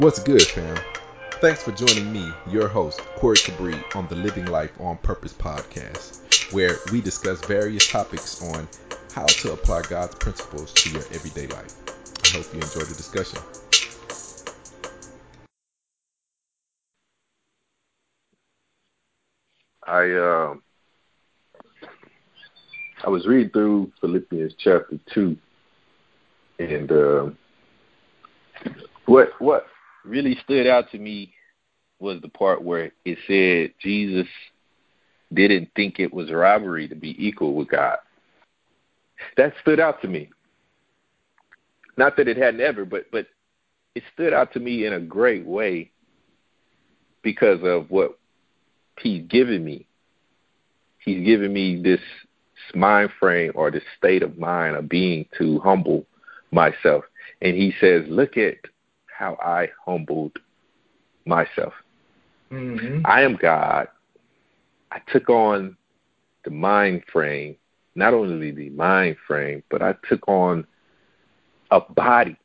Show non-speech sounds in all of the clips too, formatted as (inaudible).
What's good, fam? Thanks for joining me, your host, Corey Cabri, on the Living Life on Purpose podcast, where we discuss various topics on how to apply God's principles to your everyday life. I hope you enjoy the discussion. I uh, I was reading through Philippians chapter two, and uh, what what really stood out to me was the part where it said Jesus didn't think it was robbery to be equal with God. That stood out to me. Not that it hadn't ever, but but it stood out to me in a great way because of what he's given me. He's given me this mind frame or this state of mind of being to humble myself. And he says, Look at how I humbled myself. Mm-hmm. I am God. I took on the mind frame, not only the mind frame, but I took on a body.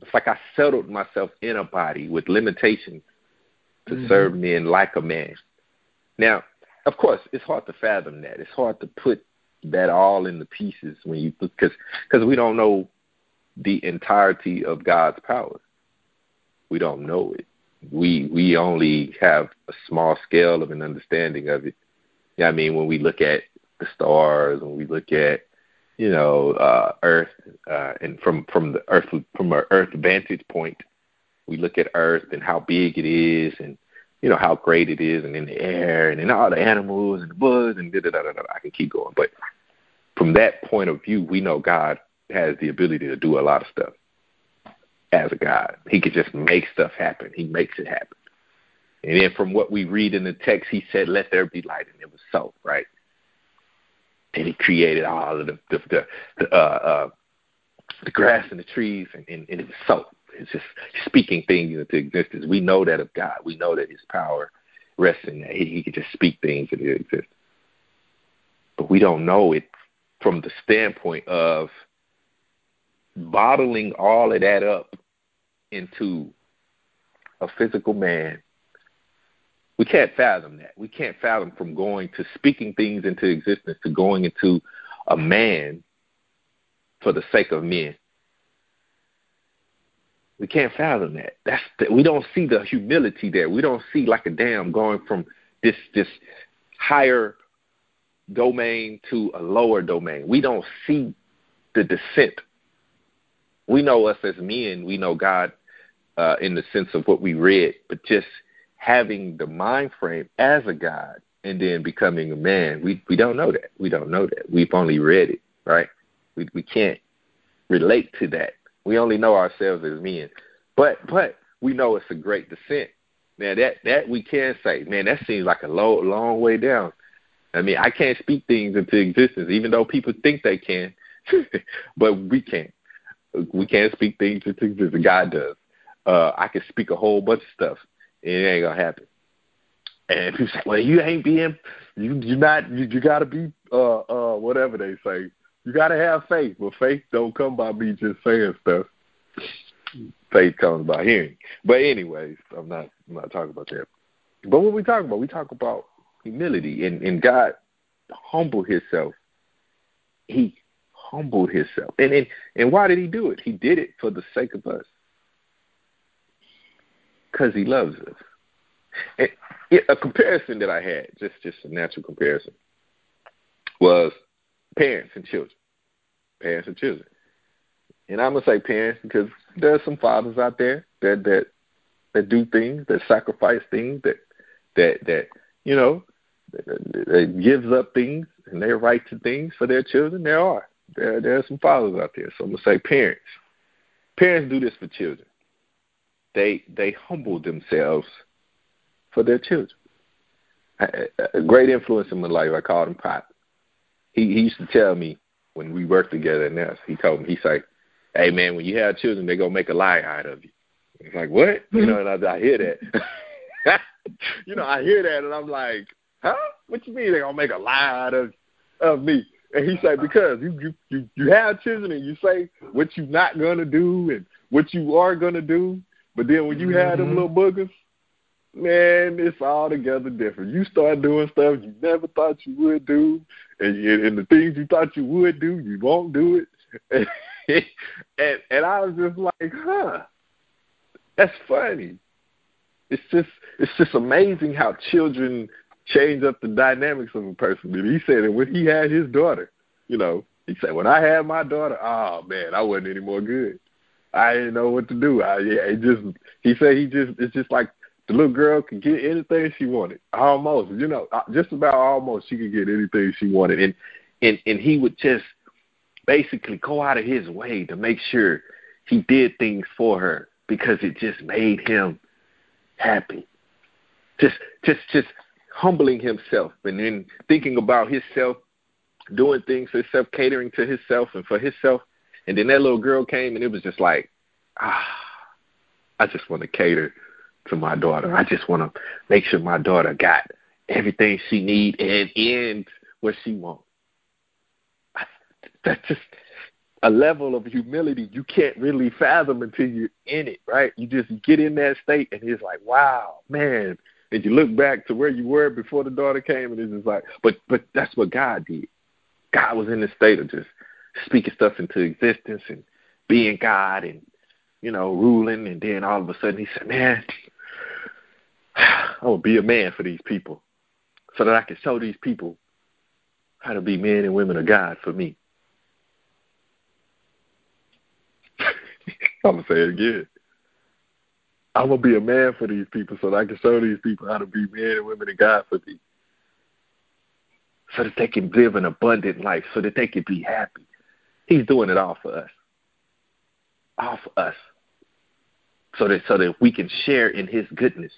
It's like I settled myself in a body with limitations to mm-hmm. serve men like a man. Now, of course, it's hard to fathom that. It's hard to put that all in the pieces when you because because we don't know the entirety of God's power. We don't know it. We we only have a small scale of an understanding of it. Yeah, I mean when we look at the stars, when we look at you know uh, Earth, uh, and from from the Earth from our Earth vantage point, we look at Earth and how big it is, and you know how great it is, and in the air, and in all the animals and the birds, and da da da. da. I can keep going, but from that point of view, we know God has the ability to do a lot of stuff as a God. He could just make stuff happen. He makes it happen. And then from what we read in the text, he said, "Let there be light," and it was so. Right. And he created all of the the the, the, uh, uh, the grass and the trees, and, and, and it was so. It's just speaking things into existence. We know that of God. We know that His power rests in that. He, he could just speak things into existence. But we don't know it from the standpoint of bottling all of that up into a physical man. We can't fathom that. We can't fathom from going to speaking things into existence to going into a man for the sake of men. We can't fathom that. That's the, we don't see the humility there. We don't see like a dam going from this this higher domain to a lower domain. We don't see the descent. We know us as men. We know God uh, in the sense of what we read, but just having the mind frame as a God and then becoming a man, we we don't know that. We don't know that. We've only read it, right? We we can't relate to that. We only know ourselves as men, but but we know it's a great descent. Now that that we can say, man, that seems like a low, long way down. I mean, I can't speak things into existence, even though people think they can, (laughs) but we can't. We can't speak things into existence. God does uh, I can speak a whole bunch of stuff. And it ain't gonna happen. And (laughs) people say, "Well, you ain't being, you you not, you, you gotta be, uh, uh, whatever they say. You gotta have faith, but faith don't come by me just saying stuff. Faith comes by hearing. But anyways, I'm not, I'm not talking about that. But what we talking about? We talk about humility, and and God humbled Himself. He humbled Himself, and and and why did He do it? He did it for the sake of us because he loves us. And a comparison that I had, just just a natural comparison, was parents and children. Parents and children. And I'm gonna say parents because there are some fathers out there that that that do things, that sacrifice things, that that that you know that, that gives up things and their right to things for their children. There are there there are some fathers out there. So I'm gonna say parents. Parents do this for children they they humble themselves for their children. A, a great influence in my life. I called him Pop. He he used to tell me when we worked together in this. He told me he's like, "Hey man, when you have children, they gonna make a lie out of you." It's like what? You know, and I, I hear that. (laughs) you know, I hear that, and I'm like, "Huh? What you mean they gonna make a lie out of of me?" And he said, "Because you you you, you have children, and you say what you're not gonna do and what you are gonna do, But then when you mm-hmm. have them little boogers, man, it's all together different. You start doing stuff you never thought you would do, and you, and the things you thought you would do, you won't do it. (laughs) and and I was just like, huh, that's funny. It's just it's just amazing how children change up the dynamics of a person. And he said that when he had his daughter, you know, he said when I had my daughter, oh man, I wasn't any more good. I didn't know what to do. I yeah, it just he said he just it's just like the little girl could get anything she wanted. Almost, you know, uh, just about almost she could get anything she wanted, and and and he would just basically go out of his way to make sure he did things for her because it just made him happy. Just just just humbling himself and then thinking about himself, doing things for himself, catering to himself and for himself. And then that little girl came and it was just like, ah, I just want to cater to my daughter. I just want to make sure my daughter got everything she need and and what she wants. That's just a level of humility you can't really fathom until you're in it, right? You just get in that state and it's like, wow, man. And you look back to where you were before the daughter came and it's just like but but that's what God did. God was in the state of just speaking stuff into existence and being God and, you know, ruling and then all of a sudden he said, Man, I will be a man for these people so that I can show these people how to be men and women of God for me. (laughs) I'm gonna say it again. I'm gonna be a man for these people so that I can show these people how to be men and women of God for me. So that they can live an abundant life, so that they can be happy. He's doing it all for us. All for us. So that so that we can share in his goodness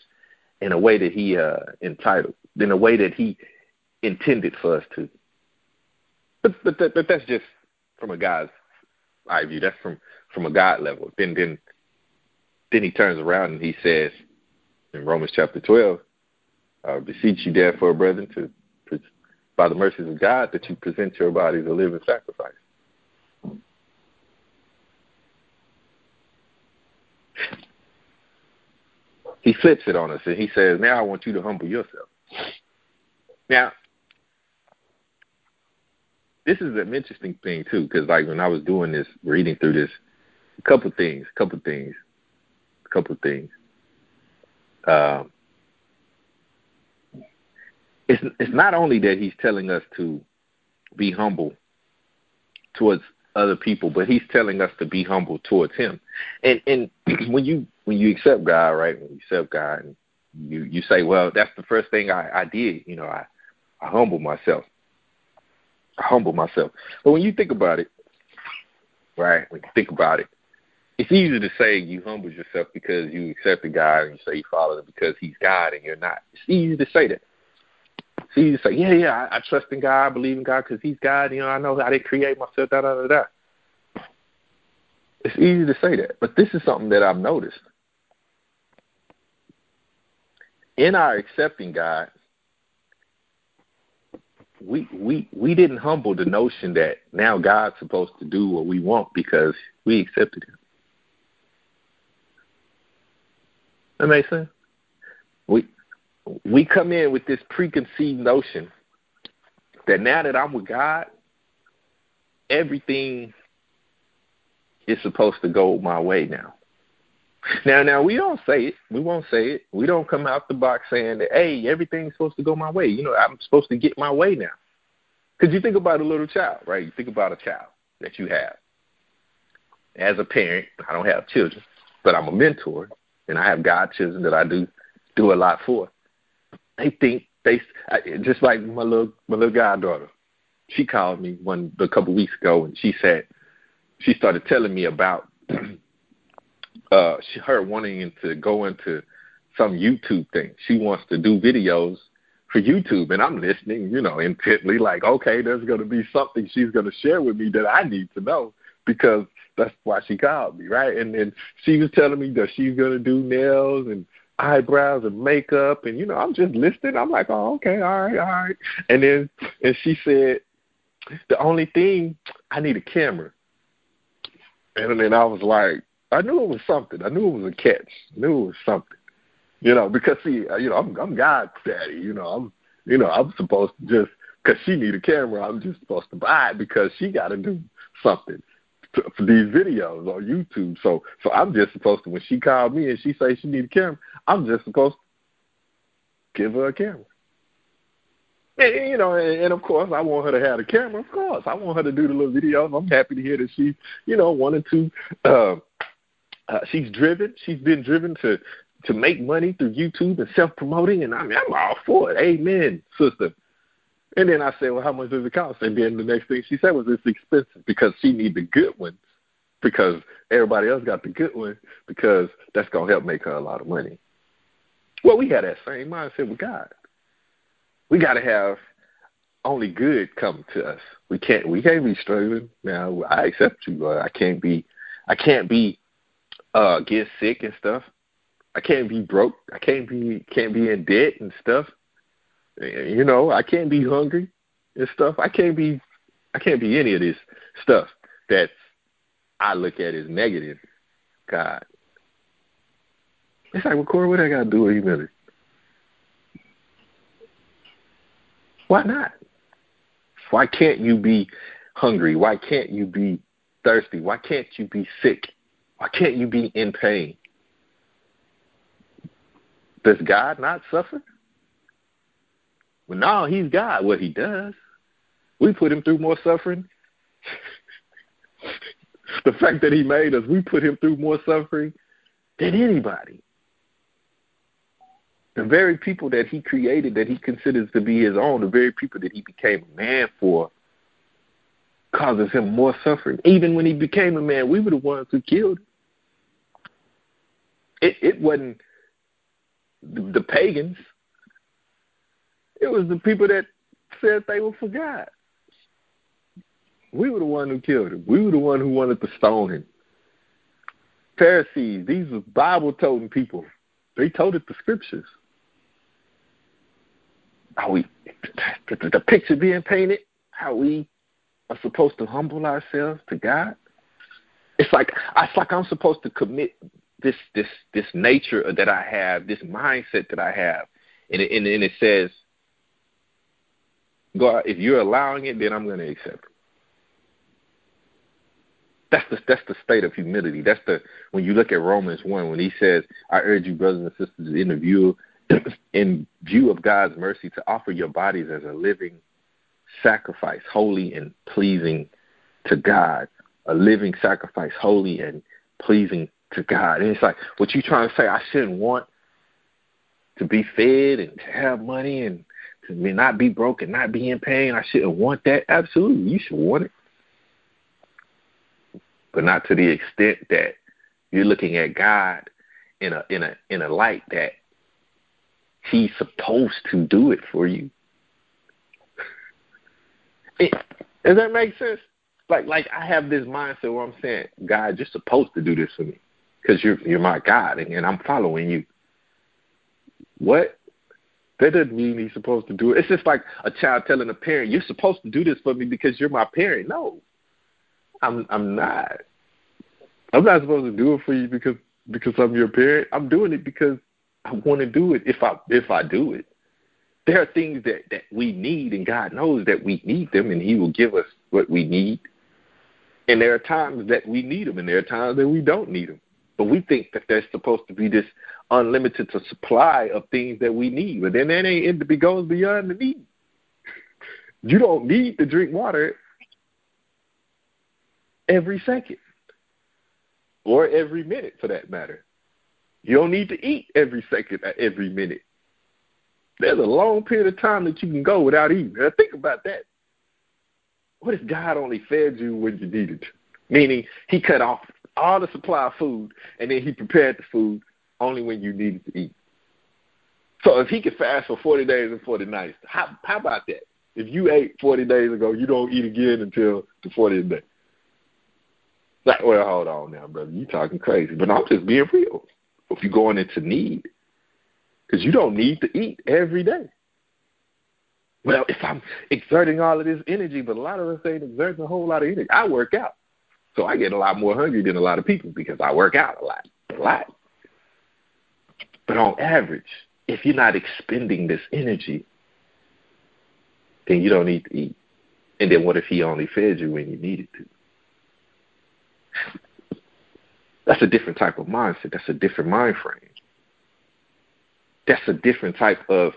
in a way that he uh, entitled, in a way that he intended for us to. But but, but that's just from a guy's eye view. That's from from a God level. Then then then he turns around and he says in Romans chapter twelve, I beseech you therefore, brethren, to by the mercies of God that you present your bodies a living sacrifice. He flips it on us and he says, Now I want you to humble yourself. Now, this is an interesting thing too, because like when I was doing this, reading through this, a couple things, a couple things, a couple things. Um, it's it's not only that he's telling us to be humble towards other people, but he's telling us to be humble towards him. And and (clears throat) when you when you accept God, right? When you accept God and you you say, Well, that's the first thing I, I did, you know, I, I humble myself. I humble myself. But when you think about it, right, when you think about it, it's easy to say you humble yourself because you accepted God and you say you follow him because he's God and you're not. It's easy to say that. It's easy to say, yeah, yeah, I, I trust in God, I believe in God because He's God. You know, I know I didn't create myself. Da da da da. It's easy to say that, but this is something that I've noticed. In our accepting God, we we we didn't humble the notion that now God's supposed to do what we want because we accepted Him. That makes sense. We we come in with this preconceived notion that now that I'm with God, everything is supposed to go my way now. Now, now we don't say it. We won't say it. We don't come out the box saying that, hey, everything's supposed to go my way. You know, I'm supposed to get my way now. Because you think about a little child, right? You think about a child that you have. As a parent, I don't have children, but I'm a mentor, and I have God children that I do do a lot for they think they just like my little my little goddaughter. She called me one a couple weeks ago and she said she started telling me about (clears throat) uh she, her wanting to go into some YouTube thing. She wants to do videos for YouTube and I'm listening, you know, intently like, okay, there's gonna be something she's gonna share with me that I need to know because that's why she called me, right? And then she was telling me that she's gonna do nails and eyebrows and makeup and you know i'm just listening i'm like oh okay all right all right and then and she said the only thing i need a camera and then i was like I knew it was something. I knew it was a catch. I knew it was something. You know, because see, uh, you know, I'm I'm God's daddy. You know, I'm you know, I'm supposed to just because she need a camera, I'm just supposed to buy it because she got to do something for these videos on YouTube. So, so I'm just supposed to when she called me and she say she need a camera, I'm just supposed to give her a camera. And, you know, and, and of course, I want her to have the camera. Of course, I want her to do the little videos. I'm happy to hear that she, you know, wanted to. Uh, uh, she's driven. She's been driven to to make money through YouTube and self promoting, and I mean, I'm all for it. Amen, sister. And then I said, well, how much does it cost? And then the next thing she said was it's expensive because she need the good ones because everybody else got the good one because that's gonna help make her a lot of money. Well, we had that same mindset with God. We got to have only good come to us. We can't we can't be struggling. Now I accept you, but I can't be I can't be uh get sick and stuff. I can't be broke. I can't be can't be in debt and stuff. You know, I can't be hungry and stuff. I can't be I can't be any of this stuff that I look at as negative. God. It's like, well, Corey, what I got to do with humility? Why not? Why can't you be hungry? Why can't you be thirsty? Why can't you be sick? Why can't you be in pain? Does God not suffer? Well, no, he's God. What he does, we put him through more suffering. (laughs) the fact that he made us, we put him through more suffering than anybody. The very people that he created, that he considers to be his own, the very people that he became a man for, causes him more suffering. Even when he became a man, we were the ones who killed him. It, it wasn't the, the pagans it was the people that said they were for God. We were the one who killed him. We were the one who wanted to stone him. Pharisees, these were Bible toting people. They told it the scriptures. How we the, picture being painted, how we are supposed to humble ourselves to God. It's like it's like I'm supposed to commit this this this nature that I have, this mindset that I have, and and, and it says God, if you're allowing it, then I'm going to accept it. That's the that's the state of humility. That's the when you look at Romans one when he says, "I urge you, brothers and sisters, in the view (clears throat) in view of God's mercy, to offer your bodies as a living sacrifice, holy and pleasing to God, a living sacrifice, holy and pleasing to God." And it's like, what you trying to say? I shouldn't want to be fed and to have money and to not be broken, not be in pain. I shouldn't want that. Absolutely, you should want it, but not to the extent that you're looking at God in a in a in a light that He's supposed to do it for you. It, does that make sense? Like like I have this mindset where I'm saying, God, you're supposed to do this for me because you're you're my God and, and I'm following you. What that doesn't mean he's supposed to do it. It's just like a child telling a parent, "You're supposed to do this for me because you're my parent." No, I'm. I'm not. I'm not supposed to do it for you because because I'm your parent. I'm doing it because I want to do it. If I if I do it, there are things that that we need, and God knows that we need them, and He will give us what we need. And there are times that we need them, and there are times that we don't need them. But we think that there's supposed to be this unlimited to supply of things that we need. But then that ain't it goes beyond the need. You don't need to drink water every second. Or every minute for that matter. You don't need to eat every second or every minute. There's a long period of time that you can go without eating. Now think about that. What if God only fed you when you needed to? Meaning he cut off all the supply of food and then he prepared the food only when you needed to eat. So if he could fast for 40 days and 40 nights, how, how about that? If you ate 40 days ago, you don't eat again until the 40th day. Like, well, hold on now, brother. you're talking crazy. But I'm just being real. If you're going into need, because you don't need to eat every day. Well, if I'm exerting all of this energy, but a lot of us ain't exerting a whole lot of energy. I work out. So I get a lot more hungry than a lot of people because I work out a lot. A lot. But on average, if you're not expending this energy, then you don't need to eat. And then what if he only fed you when you needed to? That's a different type of mindset. That's a different mind frame. That's a different type of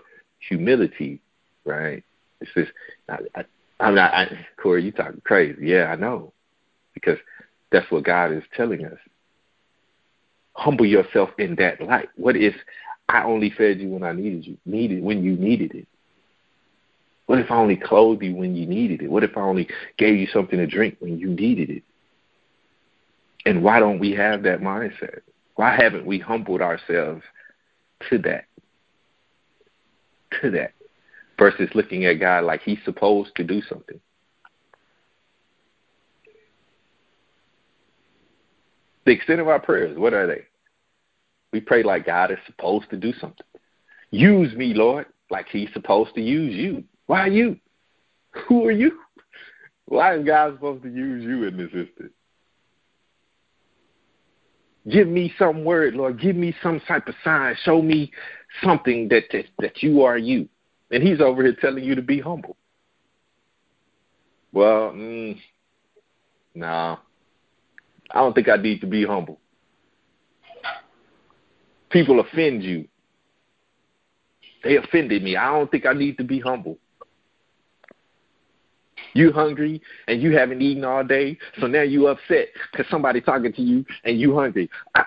humility, right? It's just, I, I, I'm not, I, Corey, you talking crazy. Yeah, I know. Because that's what God is telling us. Humble yourself in that light. What if I only fed you when I needed you, needed when you needed it? What if I only clothed you when you needed it? What if I only gave you something to drink when you needed it? And why don't we have that mindset? Why haven't we humbled ourselves to that? To that. Versus looking at God like he's supposed to do something. The extent of our prayers, what are they? We pray like God is supposed to do something. Use me, Lord, like he's supposed to use you. Why you? Who are you? Why is God supposed to use you in this instance? Give me some word, Lord. Give me some type of sign. Show me something that that, that you are you. And he's over here telling you to be humble. Well, mm, nah. I don't think I need to be humble. People offend you. They offended me. I don't think I need to be humble. You hungry and you haven't eaten all day, so now you upset because somebody talking to you and you hungry. I,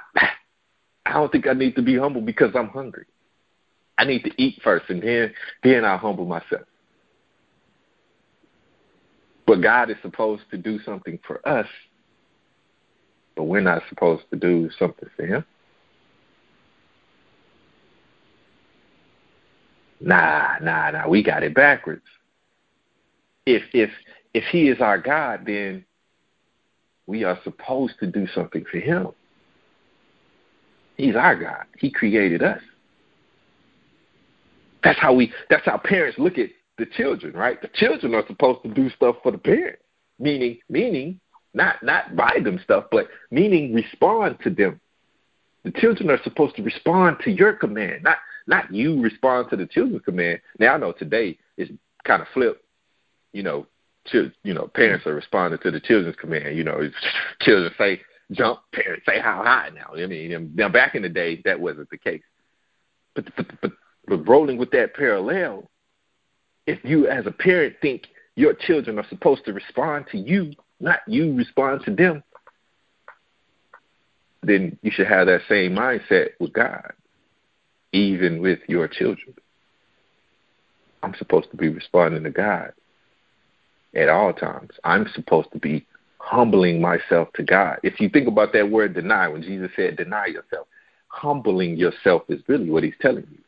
I don't think I need to be humble because I'm hungry. I need to eat first, and then then I'll humble myself. But God is supposed to do something for us, but we're not supposed to do something for Him. Nah, nah, nah. We got it backwards if if if he is our God, then we are supposed to do something for him. He's our God. He created us. That's how we that's how parents look at the children, right? The children are supposed to do stuff for the parents. Meaning meaning not not buy them stuff, but meaning respond to them. The children are supposed to respond to your command, not not you respond to the children's command. Now I know today is kind of flipped you know, ch- you know, parents are responding to the children's command. You know, (laughs) children say jump, parents say how high. Now, I mean, now back in the day, that wasn't the case. But but but, but rolling with that parallel, if you as a parent think your children are supposed to respond to you, not you respond to them, then you should have that same mindset with God, even with your children. I'm supposed to be responding to God at all times. I'm supposed to be humbling myself to God. If you think about that word deny, when Jesus said deny yourself, humbling yourself is really what he's telling you.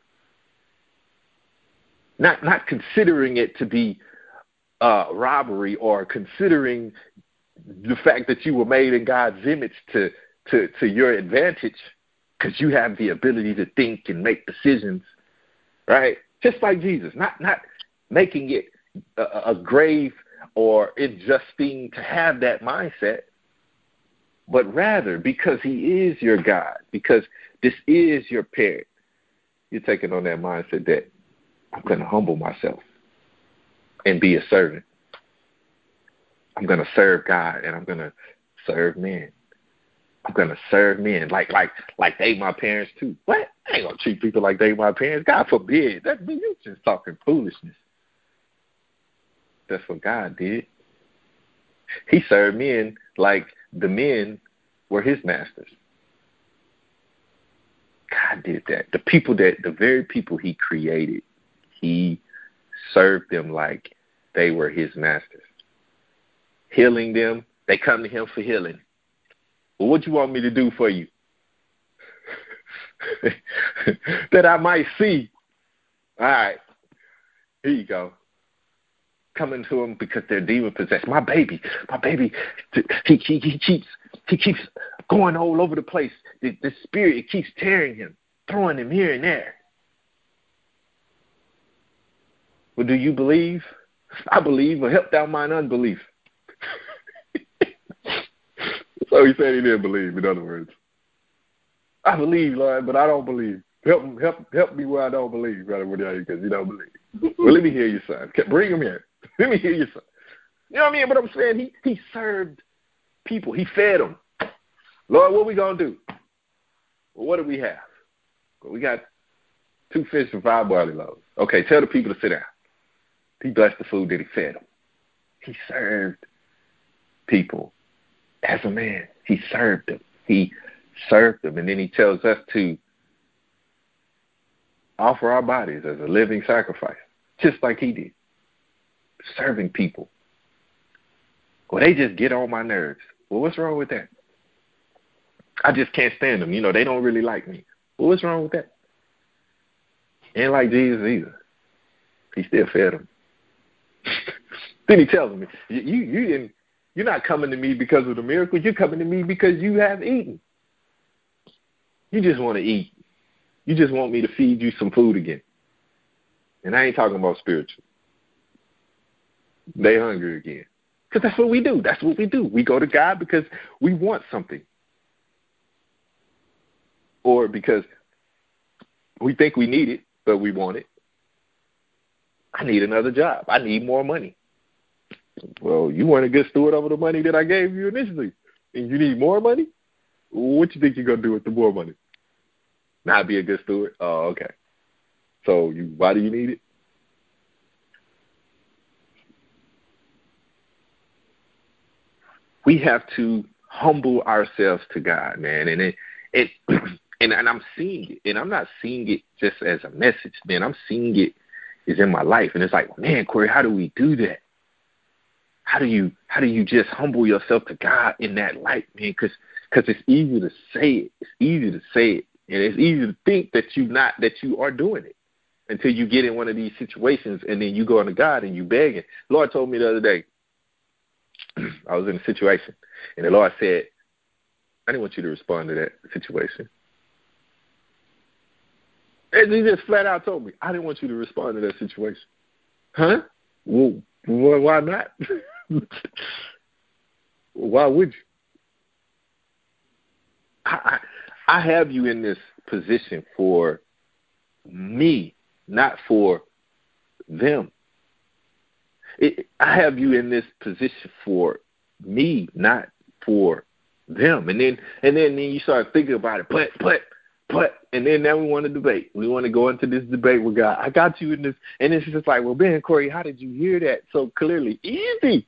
Not not considering it to be uh, robbery or considering the fact that you were made in God's image to to, to your advantage because you have the ability to think and make decisions, right? Just like Jesus, not not making it a, a grave or adjusting to have that mindset, but rather because He is your God, because this is your parent, you're taking on that mindset that I'm going to humble myself and be a servant. I'm going to serve God and I'm going to serve men. I'm gonna serve men like like like they my parents too. What? I ain't gonna treat people like they my parents. God forbid. That you just talking foolishness. That's what God did. He served men like the men were his masters. God did that. The people that, the very people he created, he served them like they were his masters. Healing them, they come to him for healing. Well, what you want me to do for you? (laughs) that I might see. All right, here you go coming to him because they're demon possessed. My baby, my baby, he, he, he keeps he keeps going all over the place. The, the spirit it keeps tearing him, throwing him here and there. Well, do you believe? I believe, or help thou mine unbelief. So he said he didn't believe. In other words, I believe, Lord, but I don't believe. Help, help, help me where I don't believe, brother, because you don't believe. well, let me hear your son. Bring him here. (laughs) Let me hear your son. You know what I mean? But I'm saying he he served people. He fed them. Lord, what are we gonna do? Well, what do we have? Well, we got two fish and five barley loaves. Okay, tell the people to sit down. He blessed the food that he fed them. He served people as a man. He served them. He served them. And then he tells us to offer our bodies as a living sacrifice, just like he did. Serving people. Well, they just get on my nerves. Well, what's wrong with that? I just can't stand them. You know, they don't really like me. Well, what's wrong with that? Ain't like Jesus either. He still fed them. (laughs) then he tells me, you, you, you didn't, you're not coming to me because of the miracle. You're coming to me because you have eaten. You just want to eat. You just want me to feed you some food again. And I ain't talking about spiritual. They hungry again. Because that's what we do. That's what we do. We go to God because we want something. Or because we think we need it, but we want it. I need another job. I need more money. Well, you weren't a good steward over the money that I gave you initially. And you need more money? What you think you're gonna do with the more money? Not be a good steward? Oh, okay. So you why do you need it? We have to humble ourselves to God, man, and it it (clears throat) and and I'm seeing it, and I'm not seeing it just as a message, man. I'm seeing it is in my life, and it's like, man, Corey, how do we do that? How do you how do you just humble yourself to God in that light, man? Because because it's easy to say it, it's easy to say it, and it's easy to think that you not that you are doing it until you get in one of these situations, and then you go into God and you begging. Lord told me the other day, (clears throat) I was in a situation, and the Lord said, I didn't want you to respond to that situation. And he just flat out told me, I didn't want you to respond to that situation. Huh? Well, why not? (laughs) (laughs) why would you? I, I, have you in this position for me, not for them. It, I have you in this position for me, not for them. And then and then, then you start thinking about it. But but but and then now we want to debate. We want to go into this debate with God. I got you in this, and it's just like, well, Ben Corey, how did you hear that so clearly? Easy,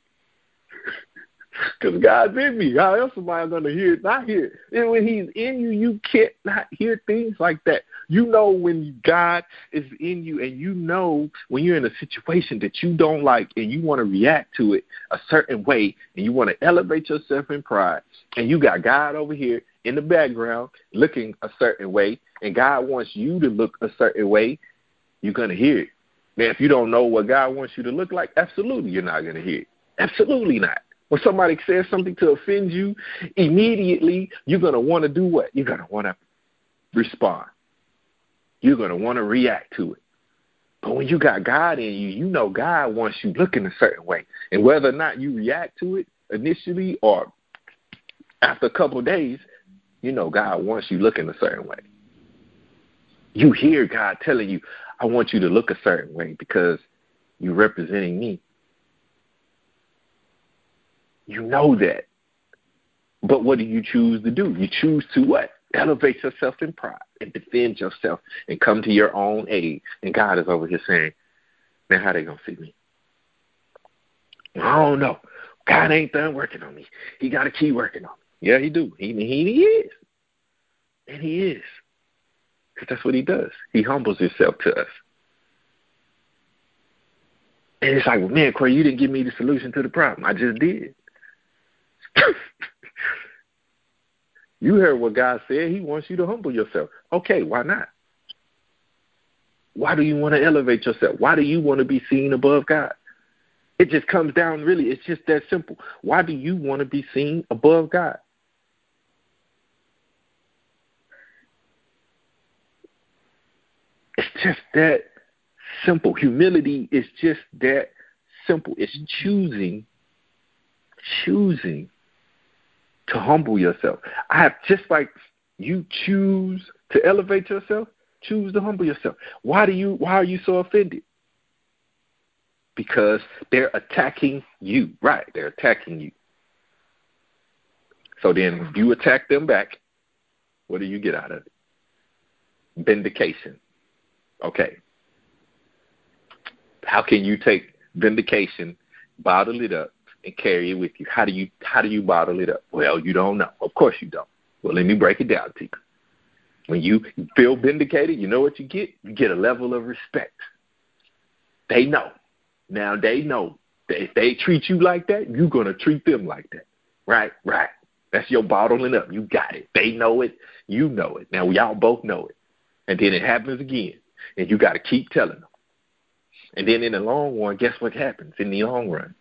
because God's in me. How else am I going to hear it? Not hear it. And when He's in you, you can't not hear things like that. You know when God is in you, and you know when you're in a situation that you don't like, and you want to react to it a certain way, and you want to elevate yourself in pride, and you got God over here in the background looking a certain way, and God wants you to look a certain way, you're going to hear it. Now, if you don't know what God wants you to look like, absolutely you're not going to hear it. Absolutely not. When somebody says something to offend you, immediately you're going to want to do what? You're going to want to respond. You're going to want to react to it. But when you got God in you, you know God wants you looking a certain way. And whether or not you react to it initially or after a couple of days, you know God wants you looking a certain way. You hear God telling you, I want you to look a certain way because you're representing me. You know that. But what do you choose to do? You choose to what? Elevate yourself in pride and defend yourself and come to your own aid. And God is over here saying, Man, how they gonna see me? I don't know. God ain't done working on me. He gotta keep working on me. Yeah, he do. He he, he is. And he is. Because that's what he does. He humbles himself to us. And it's like, man, Corey, you didn't give me the solution to the problem. I just did. (laughs) you heard what God said. He wants you to humble yourself. Okay, why not? Why do you want to elevate yourself? Why do you want to be seen above God? It just comes down really, it's just that simple. Why do you want to be seen above God? It's just that simple. Humility is just that simple. It's choosing, choosing to humble yourself. I have just like you choose to elevate yourself, choose to humble yourself. Why do you why are you so offended? Because they're attacking you. Right, they're attacking you. So then you attack them back. What do you get out of it? Vindication. Okay. How can you take vindication, bottle it up, and carry it with you? How do you how do you bottle it up? Well, you don't know. Of course you don't. Well, let me break it down to you. When you feel vindicated, you know what you get? You get a level of respect. They know. Now they know that if they treat you like that, you're gonna treat them like that. Right? Right. That's your bottling up. You got it. They know it. You know it. Now we all both know it. And then it happens again. And you got to keep telling them. And then in the long run, guess what happens in the long run?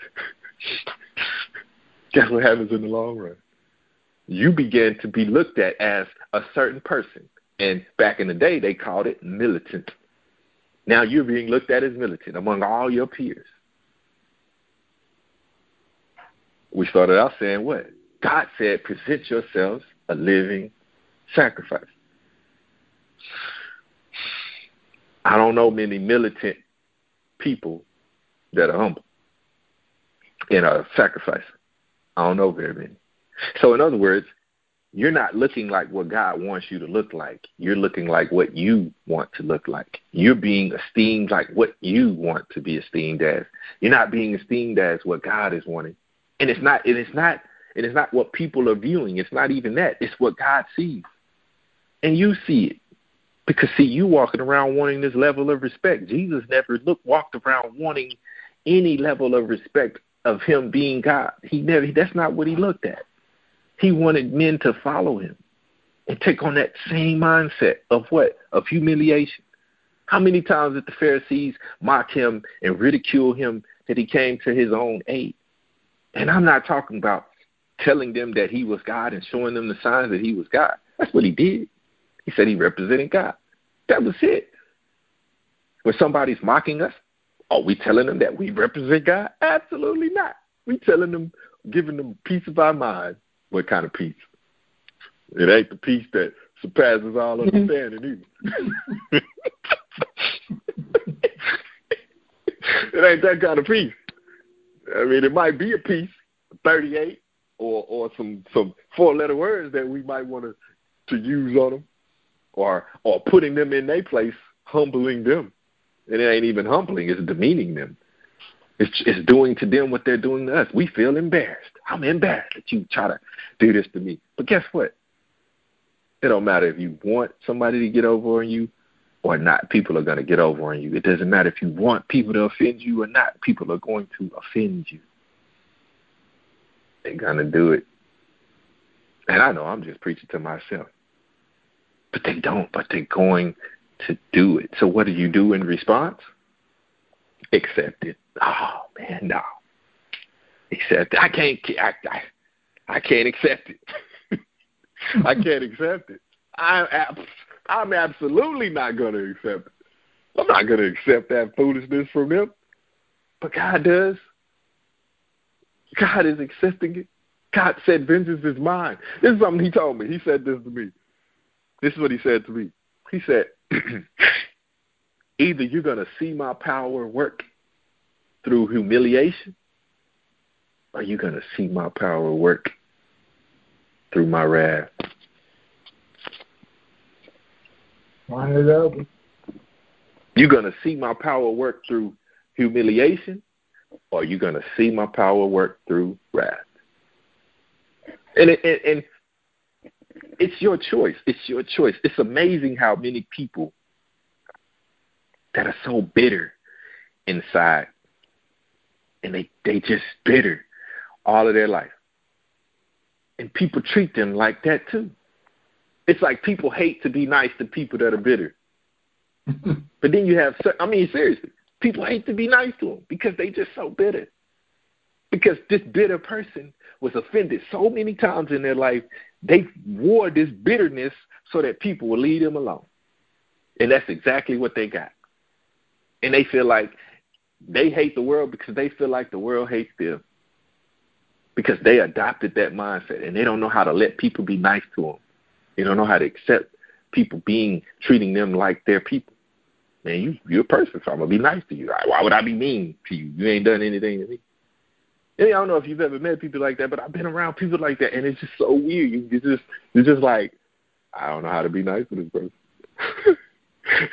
(laughs) guess what happens in the long run? You begin to be looked at as a certain person. And back in the day, they called it militant. Now you're being looked at as militant among all your peers. We started out saying what? God said, present yourselves a living sacrifice. I don't know many militant people that are humble and a sacrifice. I don't know very many. So, in other words, you're not looking like what God wants you to look like. You're looking like what you want to look like. You're being esteemed like what you want to be esteemed as. You're not being esteemed as what God is wanting. And it's not and it's not and it's not what people are viewing. It's not even that. It's what God sees. And you see it. Because see, you walking around wanting this level of respect. Jesus never looked walked around wanting any level of respect of him being God. He never that's not what he looked at. He wanted men to follow him and take on that same mindset of what? Of humiliation. How many times did the Pharisees mock him and ridicule him that he came to his own aid? And I'm not talking about telling them that he was God and showing them the signs that he was God. That's what he did. He said he represented God. That was it. When somebody's mocking us, are we telling them that we represent God? Absolutely not. We telling them, giving them piece of our mind. What kind of peace? It ain't the peace that surpasses all mm-hmm. understanding either. (laughs) it ain't that kind of peace. I mean, it might be a piece, 38, or or some some four letter words that we might want to to use on them, or or putting them in their place, humbling them, and it ain't even humbling; it's demeaning them. It's it's doing to them what they're doing to us. We feel embarrassed. I'm embarrassed that you try to do this to me. But guess what? It don't matter if you want somebody to get over on you or not. People are going to get over on you. It doesn't matter if you want people to offend you or not. People are going to offend you. They're gonna do it. And I know I'm just preaching to myself. But they don't, but they're going to do it. So what do you do in response? Accept it. Oh man, no. Accept it. I can't I I, I can't accept it. (laughs) I can't accept it. I I'm absolutely not gonna accept it. I'm not gonna accept that foolishness from them. But God does. God is accepting it. God said, Vengeance is mine. This is something He told me. He said this to me. This is what He said to me. He said, (clears throat) Either you're going to see my power work through humiliation, or you're going to see my power work through my wrath. Line it up. You're going to see my power work through humiliation, or you're going to see my power work through wrath. And, and, and it's your choice. It's your choice. It's amazing how many people that are so bitter inside, and they they just bitter all of their life, and people treat them like that too. It's like people hate to be nice to people that are bitter. (laughs) but then you have, I mean, seriously, People hate to be nice to them because they just so bitter. Because this bitter person was offended so many times in their life, they wore this bitterness so that people will leave them alone. And that's exactly what they got. And they feel like they hate the world because they feel like the world hates them. because they adopted that mindset and they don't know how to let people be nice to them. They don't know how to accept people being treating them like they're people. Man, you you're a person, so I'm gonna be nice to you. Why would I be mean to you? You ain't done anything to me. I don't know if you've ever met people like that, but I've been around people like that, and it's just so weird. You you just you're just like, I don't know how to be nice to this person.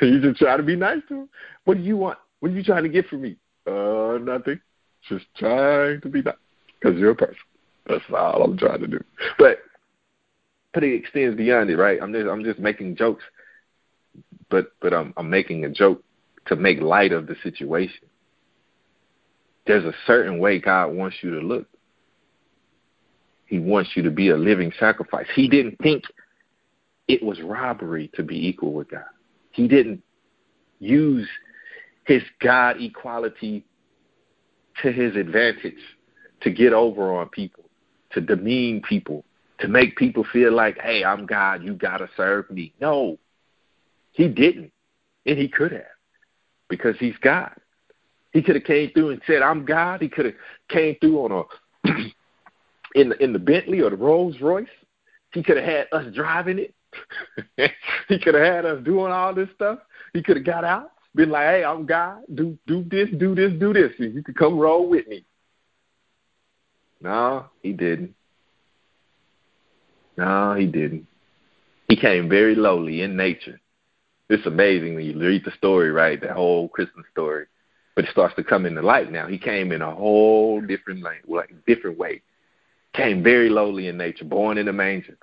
(laughs) you just try to be nice to him. What do you want? What are you trying to get from me? Uh, nothing. Just trying to be nice because you're a person. That's all I'm trying to do. But but it extends beyond it, right? I'm just I'm just making jokes, but but I'm I'm making a joke to make light of the situation. There's a certain way God wants you to look. He wants you to be a living sacrifice. He didn't think it was robbery to be equal with God. He didn't use his God equality to his advantage to get over on people, to demean people, to make people feel like, hey, I'm God, you got to serve me. No, he didn't. And he could have because he's God. He could have came through and said, I'm God. He could have came through on a (clears throat) in the in the Bentley or the Rolls Royce. He could have had us driving it. (laughs) he could have had us doing all this stuff. He could have got out, been like, "Hey, I'm God. Do do this, do this, do this. And you could come roll with me." No, he didn't. No, he didn't. He came very lowly in nature. It's amazing when you read the story, right? The whole Christmas story. But it starts to come into light now. He came in a whole different like, like different way. Came very lowly in nature, born in a manger.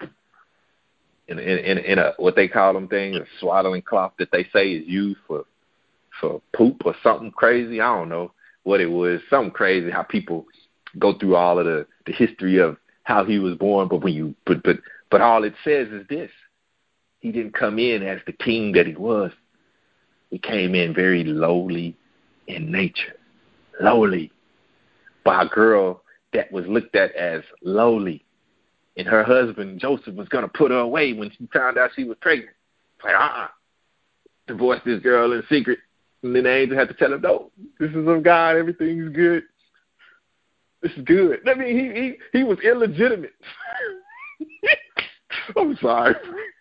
In, in, in, in a what they call them things, a swaddling cloth that they say is used for for poop or something crazy. I don't know what it was. Something crazy. How people go through all of the the history of how he was born, but when you but but but all it says is this. He didn't come in as the king that he was. He came in very lowly in nature. Lowly. By a girl that was looked at as lowly. And her husband, Joseph, was gonna put her away when she found out she was pregnant. Like, uh uh-uh. uh Divorce this girl in secret. And then the angel had to tell him, No, this is of God, everything's good. This is good. I mean, he he he was illegitimate. (laughs) I'm sorry.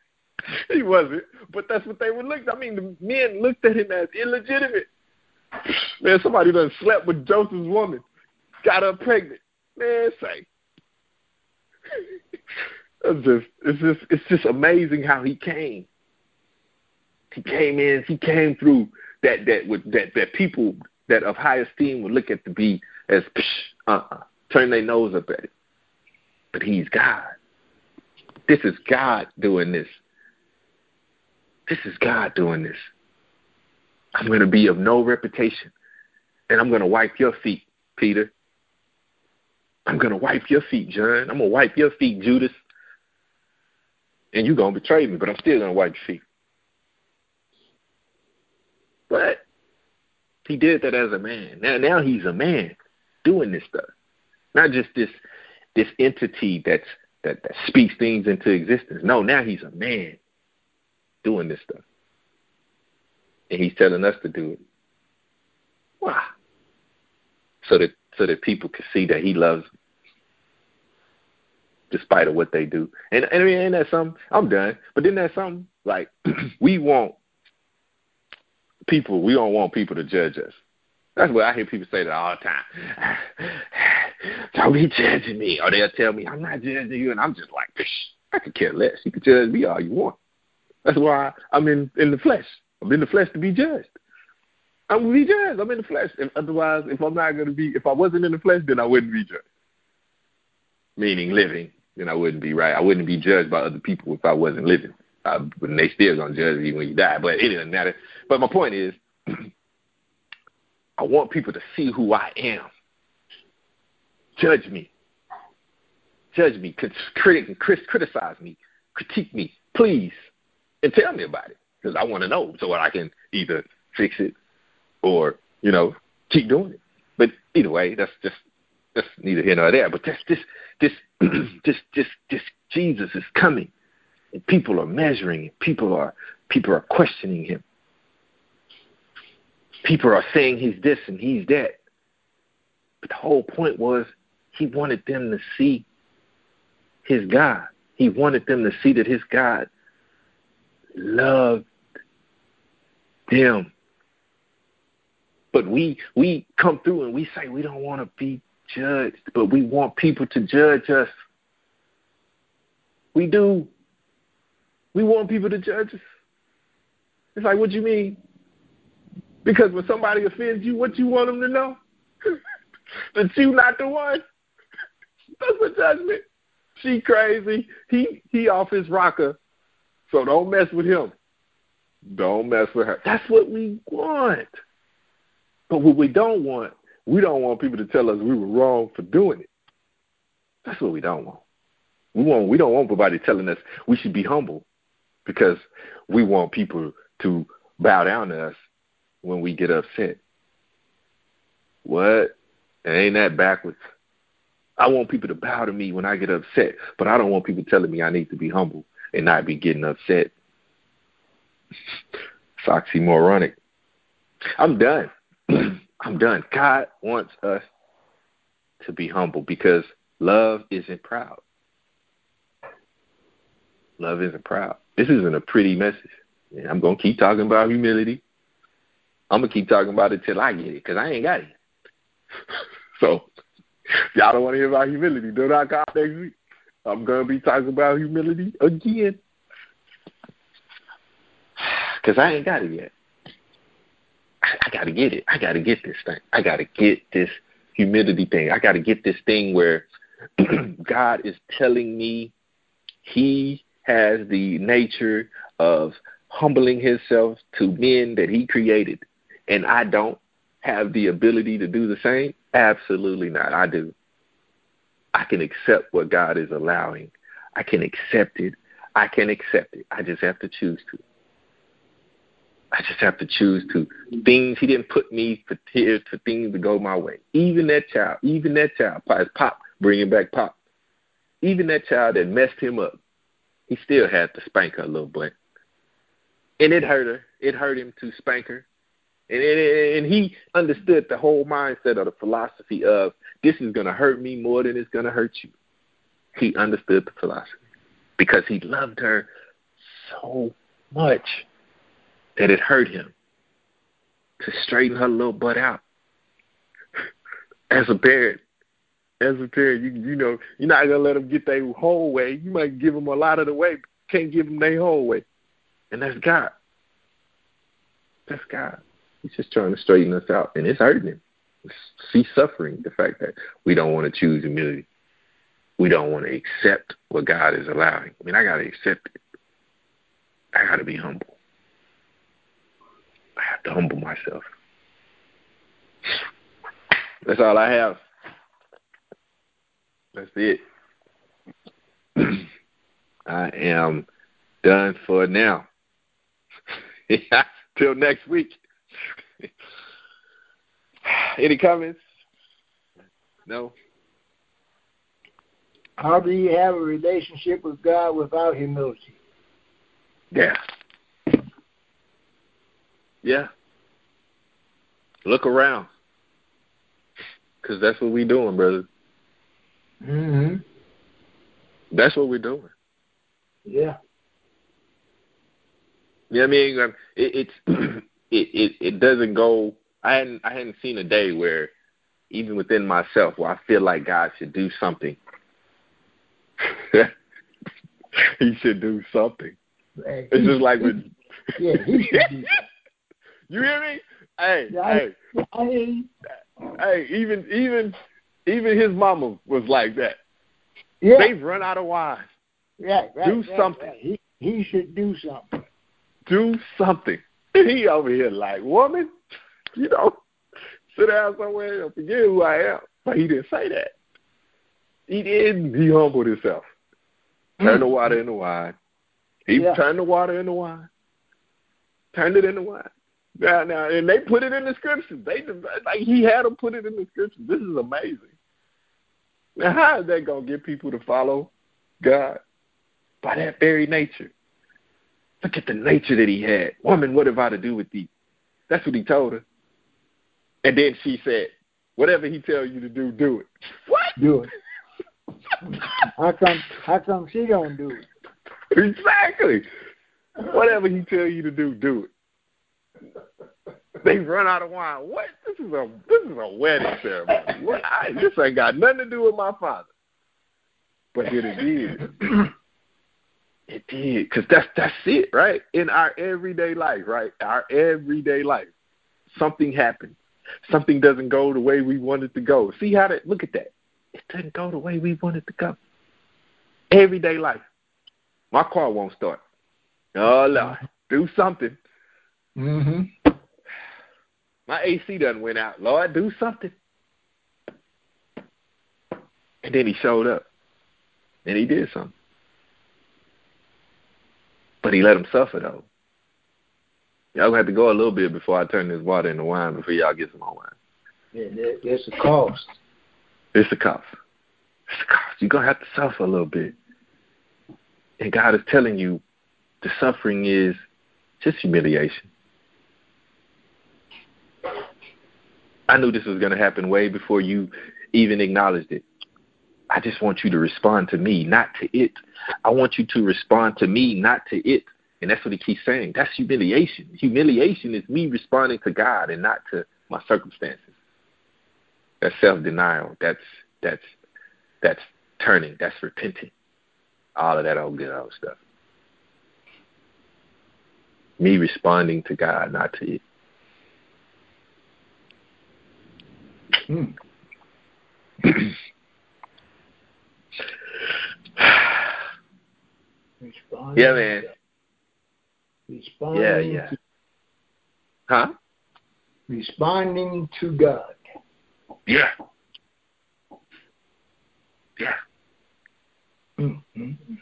(laughs) he wasn't, but that's what they would look. I mean, the men looked at him as illegitimate. Man, somebody done slept with Joseph's woman, got her pregnant. Man, say. it's just it's just it's just amazing how he came. He came in, he came through that that would that that people that of high esteem would look at to be as uh-uh. Turn their nose up at it. But he's God. This is God doing this. This is God doing this. I'm going to be of no reputation. And I'm going to wipe your feet, Peter. I'm going to wipe your feet, John. I'm going to wipe your feet, Judas. And you're going to betray me, but I'm still going to wipe your feet. But he did that as a man. Now, now he's a man doing this stuff, not just this this entity that's that, that speaks things into existence. No, now he's a man doing this stuff, and he's telling us to do it. Why? So that so that people can see that he loves despite of what they do. And and I mean, ain't that something? I'm done. But then that's something like (clears throat) we want people. We don't want people to judge us. That's what I hear people say that all the time. (sighs) Don't be judging me. Or they'll tell me, I'm not judging you. And I'm just like, I could care less. You can judge me all you want. That's why I'm in, in the flesh. I'm in the flesh to be judged. I'm to be judged. I'm in the flesh. If, otherwise, if I'm not going to be, if I wasn't in the flesh, then I wouldn't be judged. Meaning living, then I wouldn't be right. I wouldn't be judged by other people if I wasn't living. I, but they still to judge you when you die. But it doesn't matter. But my point is, (clears throat) I want people to see who I am. Judge me. Judge me. Critic, criticize me. Critique me, please, and tell me about it because I want to know so I can either fix it or you know keep doing it. But either way, that's just that's neither here nor there. But this this this (clears throat) this this this Jesus is coming, and people are measuring it. People are people are questioning him people are saying he's this and he's that. But the whole point was he wanted them to see his God. He wanted them to see that his God loved them. But we we come through and we say we don't want to be judged, but we want people to judge us. We do. We want people to judge us. It's like, what you mean? Because when somebody offends you, what you want them to know? (laughs) that you not the one. (laughs) That's a judgment. She crazy. He he off his rocker. So don't mess with him. Don't mess with her. That's what we want. But what we don't want, we don't want people to tell us we were wrong for doing it. That's what we don't want. We want we don't want nobody telling us we should be humble because we want people to bow down to us when we get upset. What? ain't that backwards? I want people to bow to me when I get upset, but I don't want people telling me I need to be humble and not be getting upset. It's oxymoronic. I'm done. (clears throat) I'm done. God wants us to be humble because love isn't proud. Love isn't proud. This isn't a pretty message. And I'm going to keep talking about humility. I'm going to keep talking about it till I get it because I ain't got it. (laughs) so, y'all don't want to hear about humility. Do not come next week. I'm going to be talking about humility again because I ain't got it yet. I, I got to get it. I got to get this thing. I got to get this humility thing. I got to get this thing where (clears throat) God is telling me He has the nature of humbling Himself to men that He created, and I don't have the ability to do the same. Absolutely not. I do. I can accept what God is allowing. I can accept it. I can accept it. I just have to choose to. I just have to choose to things he didn't put me for tears for things to go my way. Even that child, even that child, pop, bringing back pop. Even that child that messed him up, he still had to spank her a little bit, and it hurt her. It hurt him to spank her, and and, and he understood the whole mindset of the philosophy of this is going to hurt me more than it's going to hurt you. He understood the philosophy because he loved her so much that it hurt him to straighten her little butt out. As a parent, as a parent, you you know you're not gonna let them get their whole way. You might give them a lot of the way, can't give them their whole way, and that's God. That's God. He's just trying to straighten us out, and it's hurting him. See suffering the fact that we don't want to choose humility. We don't want to accept what God is allowing. I mean, I got to accept it. I got to be humble. To humble myself. That's all I have. That's it. (clears throat) I am done for now. (laughs) Till next week. (sighs) Any comments? No. How do you have a relationship with God without humility? Yeah. Yeah. Look around. Because that's what we're doing, brother. Mm-hmm. That's what we're doing. Yeah. Yeah, I mean, um, it, it's (clears throat) it, it it doesn't go. I hadn't I hadn't seen a day where, even within myself, where I feel like God should do something. (laughs) he should do something. Hey, It's just like with yeah, he should do (laughs) you hear me? Hey, Yeah, hey, I hear you. hey! Even even even his mama was like that. Yeah, They've run out of wine. right, right, do right, something. right. He he should do something. Do something. He over here like, woman, you know, sit down somewhere and forget who I am. But he didn't say that. He didn't. He humbled himself. Turn the mm-hmm. water into wine. He Yeah. turned the water into wine. Turned it into wine. Now, now, and they put it in the scriptures. They like he had them put it in the scriptures. This is amazing. Now, how is that gonna get people to follow God? By that very nature. Look at the nature that he had. Woman, what have I to do with thee? That's what he told her. And then she said, Whatever he tell you to do, do it. What? do it. (laughs) How come? How come she don't do it? Exactly. Whatever he tell you to do, do it. They run out of wine. What? This is a this is a wedding ceremony. What? I, this ain't got nothing to do with my father. But it did. It did, cause that's that's it, right? In our everyday life, right? Our everyday life, something happens. Something doesn't go the way we want it to go. See how that? Look at that. It doesn't go the way we want it to go. Everyday life. My car won't start. Oh Lord, do something. Mm-hmm. My AC doesn't went out. Lord, do something. And then he showed up, and he did something. But he let him suffer though. Y'all gonna have to go a little bit before I turn this water into wine before y'all get some more wine. Yeah, that, that's a cost. It's a cost. It's a cost. You're gonna have to suffer a little bit. And God is telling you the suffering is just humiliation. I knew this was gonna happen way before you even acknowledged it. I just want you to respond to me, not to it. I want you to respond to me, not to it. And that's what he keeps saying. That's humiliation. Humiliation is me responding to God and not to my circumstances. That's self denial. That's that's that's turning. That's repenting. All of that old good old stuff. Me responding to God, not to it. Hmm. Responding Yeah, man. to- Responding Yeah, yeah. To, Huh? responding to God. Yeah. Yeah. Mm-hmm.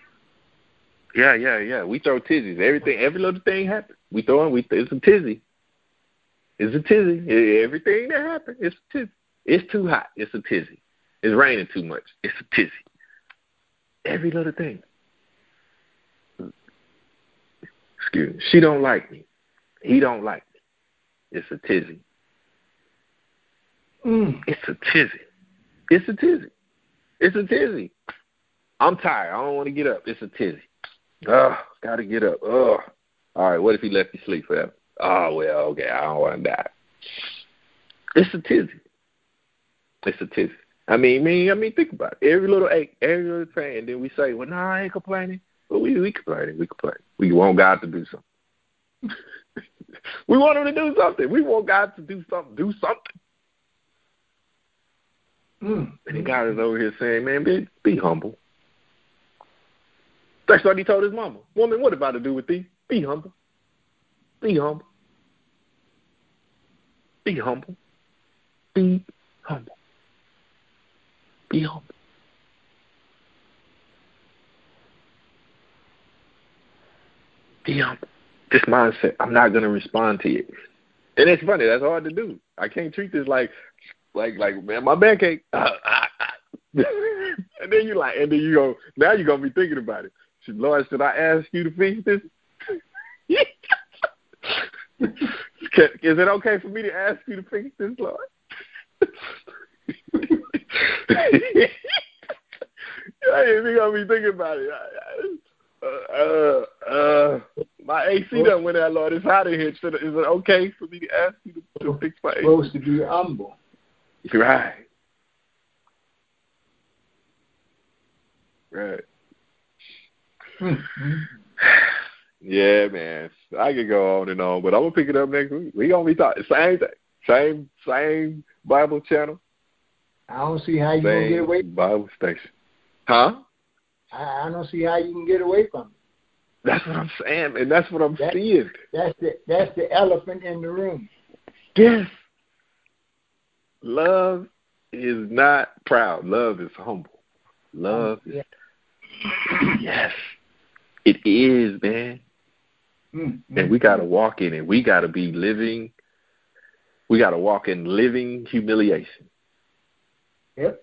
Yeah, yeah, yeah. We throw tizzies. Everything, every little thing happens. We throw in. We it's a tizzy. It's a tizzy. Everything that happens, it's a tizzy. It's too hot. It's a tizzy. It's raining too much. It's a tizzy. Every little thing. Excuse me. She don't like me. He don't like me. It's a tizzy. Mm. It's a tizzy. It's a tizzy. It's a tizzy. I'm tired. I don't want to get up. It's a tizzy. Oh, gotta get up. Oh. All right, what if he left you sleep forever? Oh well, okay, I don't want to die. It's a tizzy. It's a. I mean, me. I mean, think about it. Every little ache, every little thing, and then we say, "Well, no, nah, I ain't complaining." But we we complaining. We complain. We want God to do something. (laughs) we want Him to do something. We want God to do something. Do something. Mm. And then God is over here saying, "Man, be, be humble." That's what he told his mama. Woman, what about to do with thee? Be humble. Be humble. Be humble. Be humble. Be humble. Be humble. This mindset, I'm not gonna respond to you. And it's funny, that's hard to do. I can't treat this like like like man, my uh, (laughs) uh. and then you like and then you go now you're gonna be thinking about it. Should, Lord, should I ask you to fix this? (laughs) Is it okay for me to ask you to fix this, Lord? (laughs) You're gonna be thinking about it. Uh, uh, uh, my AC done went out, Lord. It's hot in here. Should, is it okay for me to ask you to, to fix my AC? Supposed to be humble. Right. Right. Mm-hmm. (sighs) Yeah, man. I could go on and on, but I'm gonna pick it up next week. We gonna be talking same thing, same same Bible channel, I don't see how you gonna get away. Bible station. Huh? I, I don't see how you can get away from it. That's what I'm saying, and that's what I'm That- seeing. That's the that's the elephant in the room. Yes. Love is not proud. Love is humble. Love is Yeah. (clears throat) yes. It is, man. Mm-hmm. and we got to walk in it. We got to be living. We got to walk in living humiliation. Yep.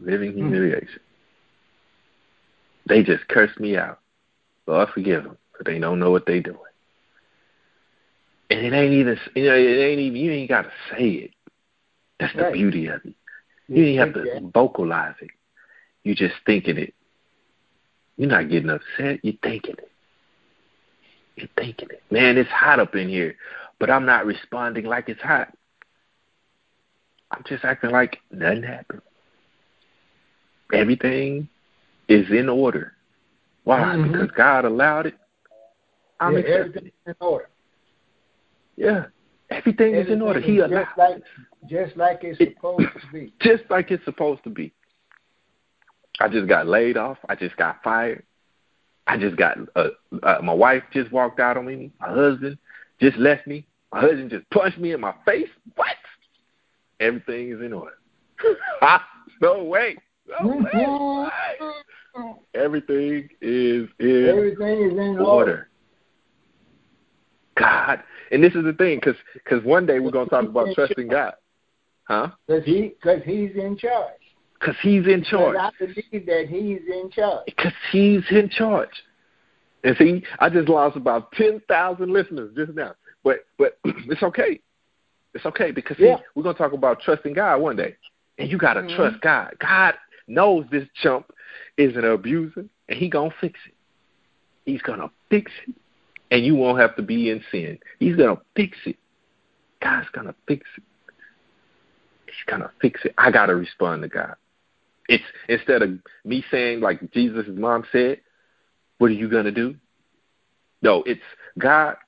Living Hmm. humiliation. They just cursed me out. Lord, forgive them, but they don't know what they're doing. And it ain't even, you know, it ain't even. You ain't got to say it. That's the beauty of it. You ain't have to that. vocalize it. You're just thinking it. You're not getting upset. You're thinking it. You're thinking it. Man, it's hot up in here, but I'm not responding like it's hot. I'm just acting like nothing happened. Everything is in order. Why? Mhm. Because God allowed it. I'm yeah, accepting it. in order. Yeah. Everything is in order. Everything He is allowed just like just like it's It- supposed to be. (laughs) just like it's supposed to be. I just got laid off. I just got fired. I just got uh, uh, my wife just walked out on me. My husband just left me. My husband just punched me in my face. What? Everything is in order. (laughs) Ah, no way. No way. What? Everything is in Everything is in order. order. God, and this is the thing, because because one day we're gonna talk about trusting God, huh? Because he, cause he's in charge. Because He's in charge. Because I believe that he's in charge. Because he's in charge. And see, I just lost about ten thousand listeners just now. But but (clears throat) it's okay. It's okay because see, Yeah. we're gonna talk about trusting God one day. And you gotta Mhm. trust God. God knows this chump is an abuser and he gonna fix it. He's gonna fix it. And you won't have to be in sin. He's gonna fix it. God's gonna fix it. He's gonna fix it. I gotta respond to God. It's instead of me saying like Jesus' mom said, "What are you gonna do?" No, it's God.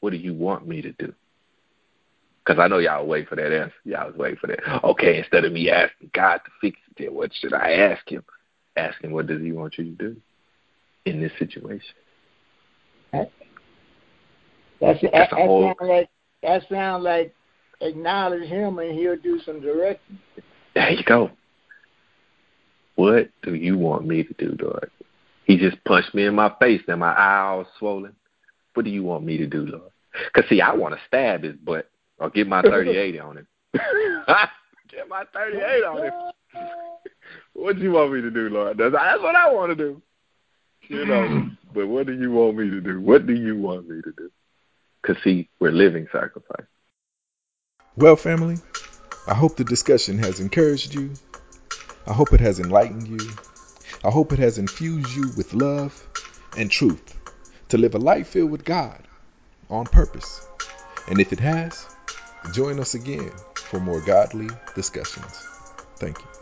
What do you want me to do? Because I know y'all wait for that answer. Y'all was waiting for that. Okay, instead of me asking God to fix it, then what should I ask Him? Ask Him, what does He want you to do in this situation? That's, That's that, whole- sound like that sound like acknowledge him and he'll do some directing. There you go. What do you want me to do, Lord? He just punched me in my face, and my eye all swollen. What do you want me to do, Lord? Because, see, I want to stab his butt or get my 38 on him. (laughs) get my 38 on him. (laughs) What do you want me to do, Lord? That's, that's what I want to do. You know, but what do you want me to do? What do you want me to do? Because, see, we're living sacrifice. Well, family, I hope the discussion has encouraged you. I hope it has enlightened you. I hope it has infused you with love and truth to live a life filled with God on purpose. And if it has, join us again for more godly discussions. Thank you.